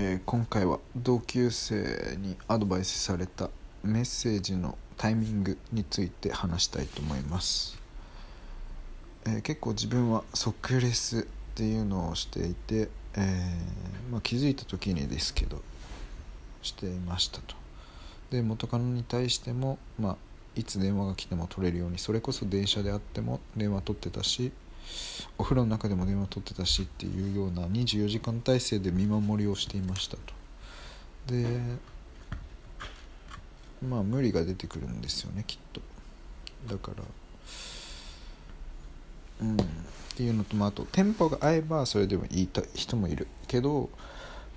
えー今回は同級生にアドバイスされたメッセージのタイミングについて話したいと思います、えー結構自分は即レスっていうのをしていて、えーまあ、気づいた時にですけどしていましたと。で元カノに対しても、まあ、いつ電話が来ても取れるようにそれこそ電車であっても電話取ってたしお風呂の中でも電話取ってたしっていうような24時間体制で見守りをしていましたと。でまあ無理が出てくるんですよねきっと。だからうんっていうのと、まあ、あとテンポが合えばそれでもいいた人もいる。けど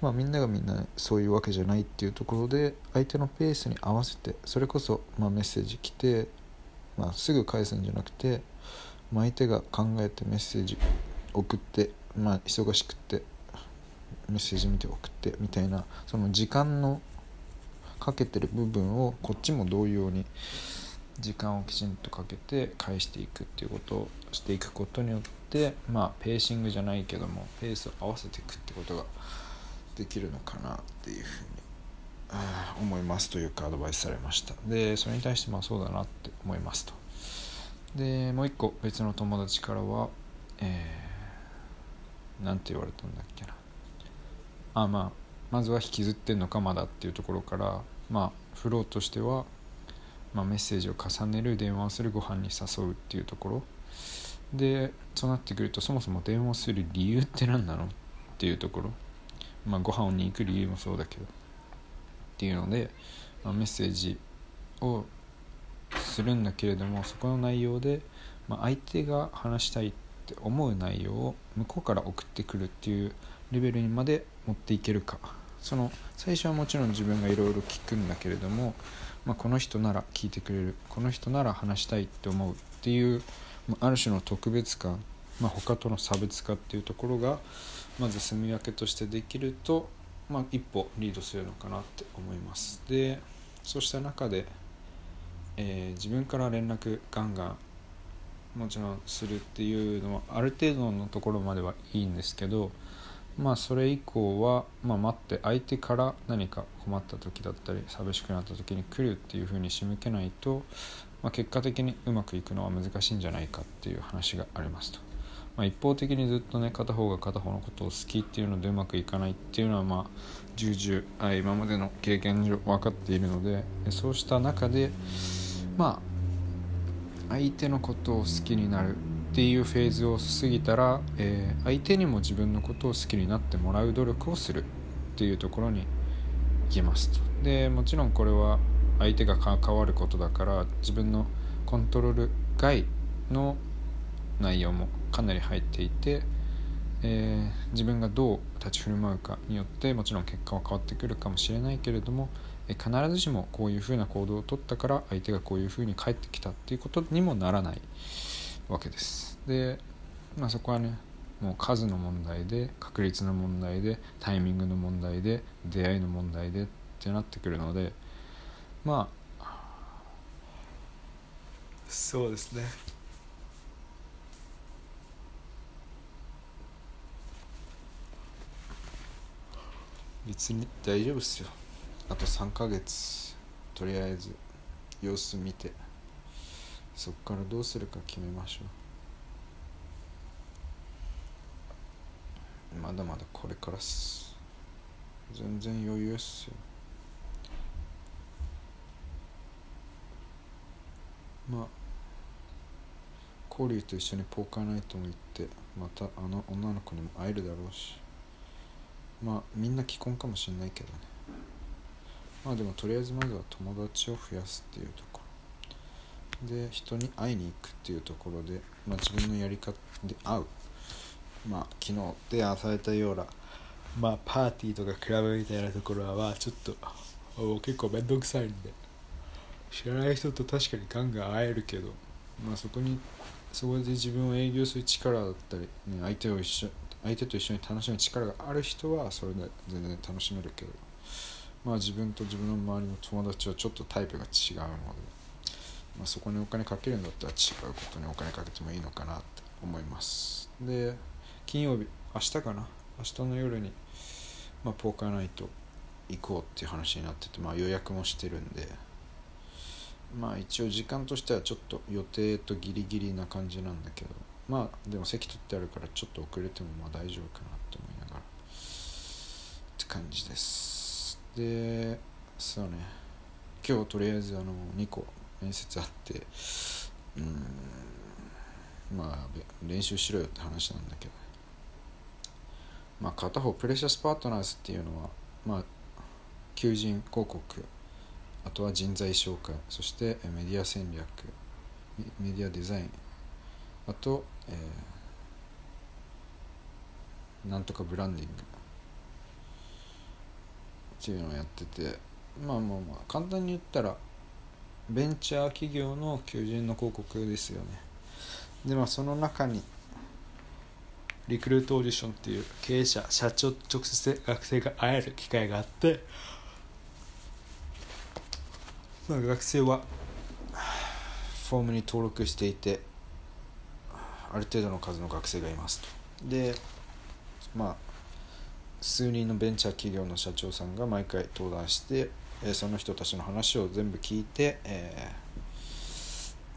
まあみんながみんなそういうわけじゃないっていうところで相手のペースに合わせてそれこそ、ま、メッセージ来て、まあ、すぐ返すんじゃなくて、相手が考えてメッセージ送って、まあ、忙しくってメッセージ見て送ってみたいなその時間のかけてる部分をこっちも同様に時間をきちんとかけて返していくっていうことをしていくことによってまあペーシングじゃないけどもペースを合わせていくってことができるのかなっていうふうに思いますというかアドバイスされました。でそれに対してまあそうだなって思いますと。でもう一個別の友達からはえー、なんて言われたんだっけな。あまあまずは引きずってんのかまだっていうところからまあフローとしては、まあ、メッセージを重ねる電話をするご飯に誘うっていうところ。でそうなってくるとそもそも電話をする理由って何なのっていうところ。まあご飯に行く理由もそうだけど。っていうので、まあ、メッセージをするんだけれどもそこの内容で、まあ、相手が話したいって思う内容を向こうから送ってくるっていうレベルにまで持っていけるか。その最初はもちろん自分がいろいろ聞くんだけれども、まあ、この人なら聞いてくれる。この人なら話したいって思うっていうまある種の特別感、まあ、他との差別化っていうところがまず住み分けとしてできると、まあ、一歩リードするのかなって思います。でそうした中で、えー自分から連絡ガンガンもちろんするっていうのはある程度のところまではいいんですけどまあそれ以降は、まあ、待って相手から何か困った時だったり寂しくなった時に来るっていうふうに仕向けないと、まあ、結果的にうまくいくのは難しいんじゃないかっていう話がありますと。まあ、一方的にずっとね片方が片方のことを好きっていうのでうまくいかないっていうのはまあ重々今までの経験上分かっているのでそうした中でまあ相手のことを好きになるっていうフェーズを過ぎたら、えー相手にも自分のことを好きになってもらう努力をするっていうところに行きますと。でもちろんこれは相手が関わることだから自分のコントロール外の内容もかなり入っていて、えー自分がどう立ち振る舞うかによってもちろん結果は変わってくるかもしれないけれども、必ずしもこういうふうな行動を取ったから相手がこういうふうに返ってきたっていうことにもならないわけです。で、まあ、そこはねもう数の問題で確率の問題でタイミングの問題で出会いの問題でってなってくるのでまあそうですね別に大丈夫っすよあと3ヶ月。とりあえず様子見て。そっからどうするか決めましょう。まだまだこれからっす。全然余裕っすよ。まあ交流と一緒にポーカーナイトも行ってまたあの女の子にも会えるだろうし。まあみんな既婚かもしんないけどね。まあでもとりあえずまずは友達を増やすっていうところで人に会いに行くっていうところで、まあ、自分のやり方で会う。まあ昨日提案されたようなまあパーティーとかクラブみたいなところはまあちょっと結構面倒くさいんで。知らない人と確かにガンガン会えるけどまあそこにそこで自分を営業する力だったり、ね、相手を一緒相手と一緒に楽しむ力がある人はそれで全然楽しめるけど。まあ自分と自分の周りの友達はちょっとタイプが違うので、まあ、そこにお金かけるんだったら違うことにお金かけてもいいのかなって思います。で金曜日明日かな？明日の夜にまあ、ポーカーナイト行こうっていう話になってて、まあ、予約もしてるんでまあ一応時間としてはちょっと予定とギリギリな感じなんだけどまあでも席取ってあるからちょっと遅れてもまあ大丈夫かなって思いながらって感じです。でそうね。今日とりあえずあの2個面接あってうんまあ練習しろよって話なんだけど。まあ片方プレシャスパートナーズっていうのはまあ求人広告あとは人材紹介そしてメディア戦略メディアデザインあと、えー、なんとかブランディング。っていうのをやっててまあまあまあ簡単に言ったらベンチャー企業の求人の広告ですよね。でまあその中にリクルートオーディションっていう経営者社長直接学生が会える機会があってまあ、学生はフォームに登録していてある程度の数の学生がいますと。でまあ数人のベンチャー企業の社長さんが毎回登壇して、えその人たちの話を全部聞いて、え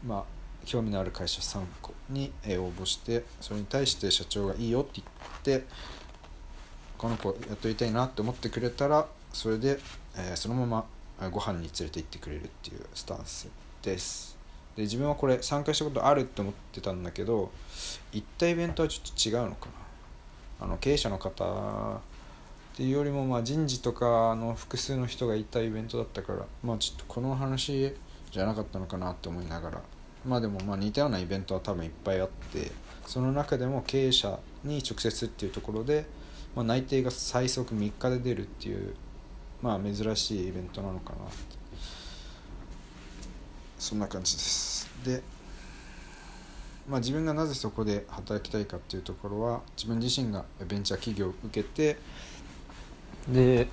ー、まあ興味のある会社3個に応募してそれに対して社長がいいよって言ってこの子やっとりたいなって思ってくれたらそれで、え、そのままご飯に連れて行ってくれるっていうスタンスです。で自分はこれ参加したことあるって思ってたんだけど行ったイベントはちょっと違うのかな。あの経営者の方っていうよりもまあ人事とかの複数の人がいたイベントだったからまあちょっとこの話じゃなかったのかなって思いながら。まあでもまあ似たようなイベントは多分いっぱいあってその中でも経営者に直接っていうところで、まあ、内定が最速3日で出るっていうまあ珍しいイベントなのかなって。そんな感じです。でまあ自分がなぜそこで働きたいかっていうところは自分自身がベンチャー企業を受けてで、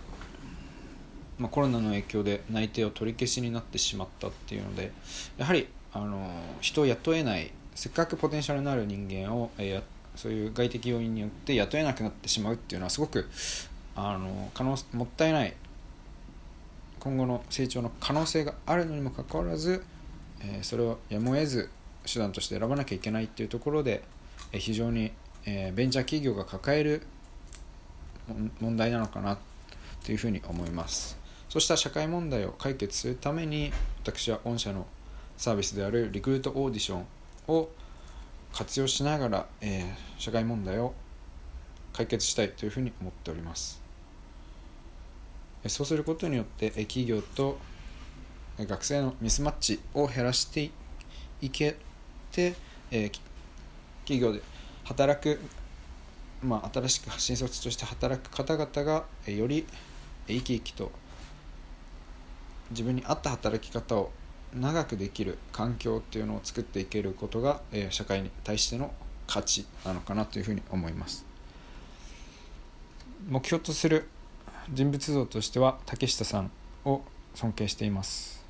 まあ、コロナの影響で内定を取り消しになってしまったっていうのでやはりあの人を雇えないせっかくポテンシャルのある人間をえやそういう外的要因によって雇えなくなってしまうっていうのはすごくあの可能もったいない今後の成長の可能性があるのにもかかわらず、えそれをやむを得ず手段として選ばなきゃいけないっていうところで、え非常に、えベンチャー企業が抱える問題なのかなというふうに思います。そうした社会問題を解決するために私は御社のサービスであるリクルートオーディションを活用しながら、えー、社会問題を解決したいというふうに思っております。そうすることによって企業と学生のミスマッチを減らしていけてえ企業で働く、まあ、新しく新卒として働く方々がより生き生きと自分に合った働き方を長くできる環境っていうのを作っていけることが社会に対しての価値なのかなというふうに思います。目標とする人物像としては竹下さんを尊敬しています。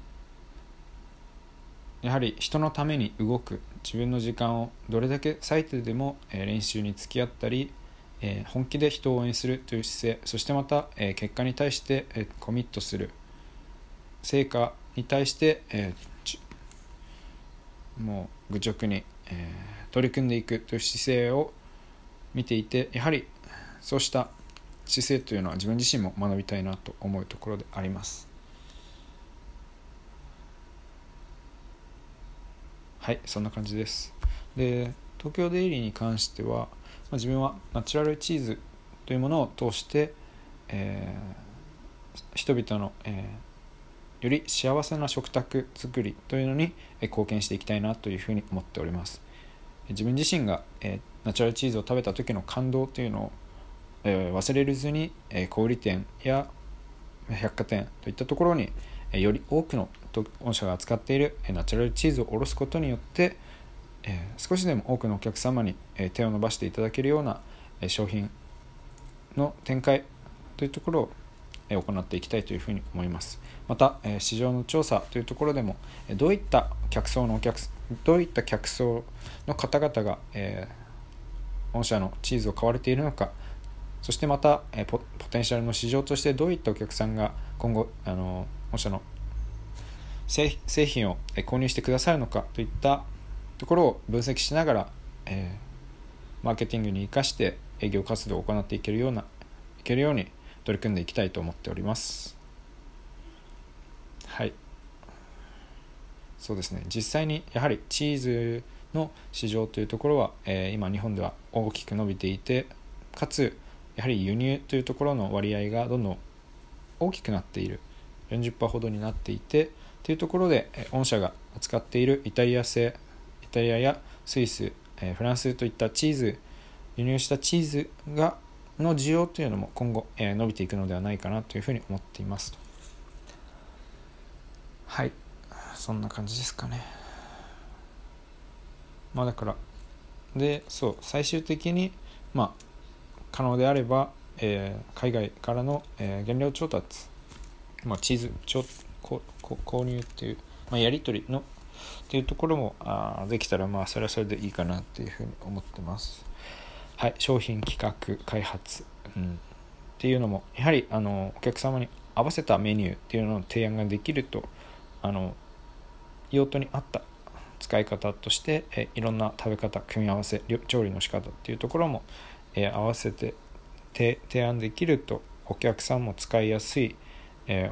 やはり人のために動く自分の時間をどれだけ割いてでも練習に付き合ったり本気で人を応援するという姿勢そしてまた結果に対してコミットする成果に対してえもう愚直にえ取り組んでいくという姿勢を見ていてやはりそうした姿勢というのは自分自身も学びたいなと思うところであります。はいそんな感じです。で東京デイリーに関しては、あ、自分はナチュラルチーズというものを通して、えー、人々の、えー、より幸せな食卓作りというのに貢献していきたいなというふうに思っております。自分自身が、えー、ナチュラルチーズを食べた時の感動というのをえ忘れずに、え小売店や百貨店といったところに、えより多くの御社が扱っているナチュラルチーズを卸すことによって、え少しでも多くのお客様に、え手を伸ばしていただけるような、え商品の展開というところをえ行っていきたいというふうに思います。またえ市場の調査というところでもえどういった客層のお客どういった客層の方々が、えー、御社のチーズを買われているのかそしてまた、えポポテンシャルの市場としてどういったお客さんが今後あの御社の製品を購入してくださるのかといったところを分析しながら、えー、マーケティングに生かして営業活動を行っていけるようないけるように取り組んでいきたいと思っております。はい。そうですね。実際にやはりチーズの市場というところは、えー、今日本では大きく伸びていてかつやはり輸入というところの割合がどんどん大きくなっている。40%ほどになっていてというところで、え御社が扱っているイタリア製タリアやスイス、えフランスといったチーズ輸入したチーズがの需要というのも今後、え伸びていくのではないかなというふうに思っています。はい。そんな感じですかね。まあだからでそう最終的にまあ可能であれば、えー、海外からの、えー、原料調達、まあ、チーズ購入っていう、まあ、やり取りのっていうところもあできたらまあそれはそれでいいかなっていうふうに思ってます。はい、商品企画開発、うん、っていうのもやはりあのお客様に合わせたメニューっていうのの提案ができるとあの用途に合った使い方としてえいろんな食べ方組み合わせ調理の仕方っていうところもえ合わせて提案できるとお客さんも使いやすい、え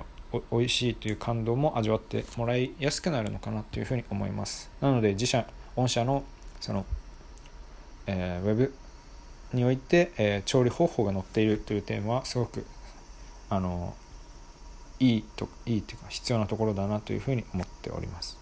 美味しいという感動も味わってもらいやすくなるのかなというふうに思います。なので自社御社のその、えー、ウェブにおいて、えー、調理方法が載っているという点はすごくあのいいといいというか必要なところだなというふうに思っております。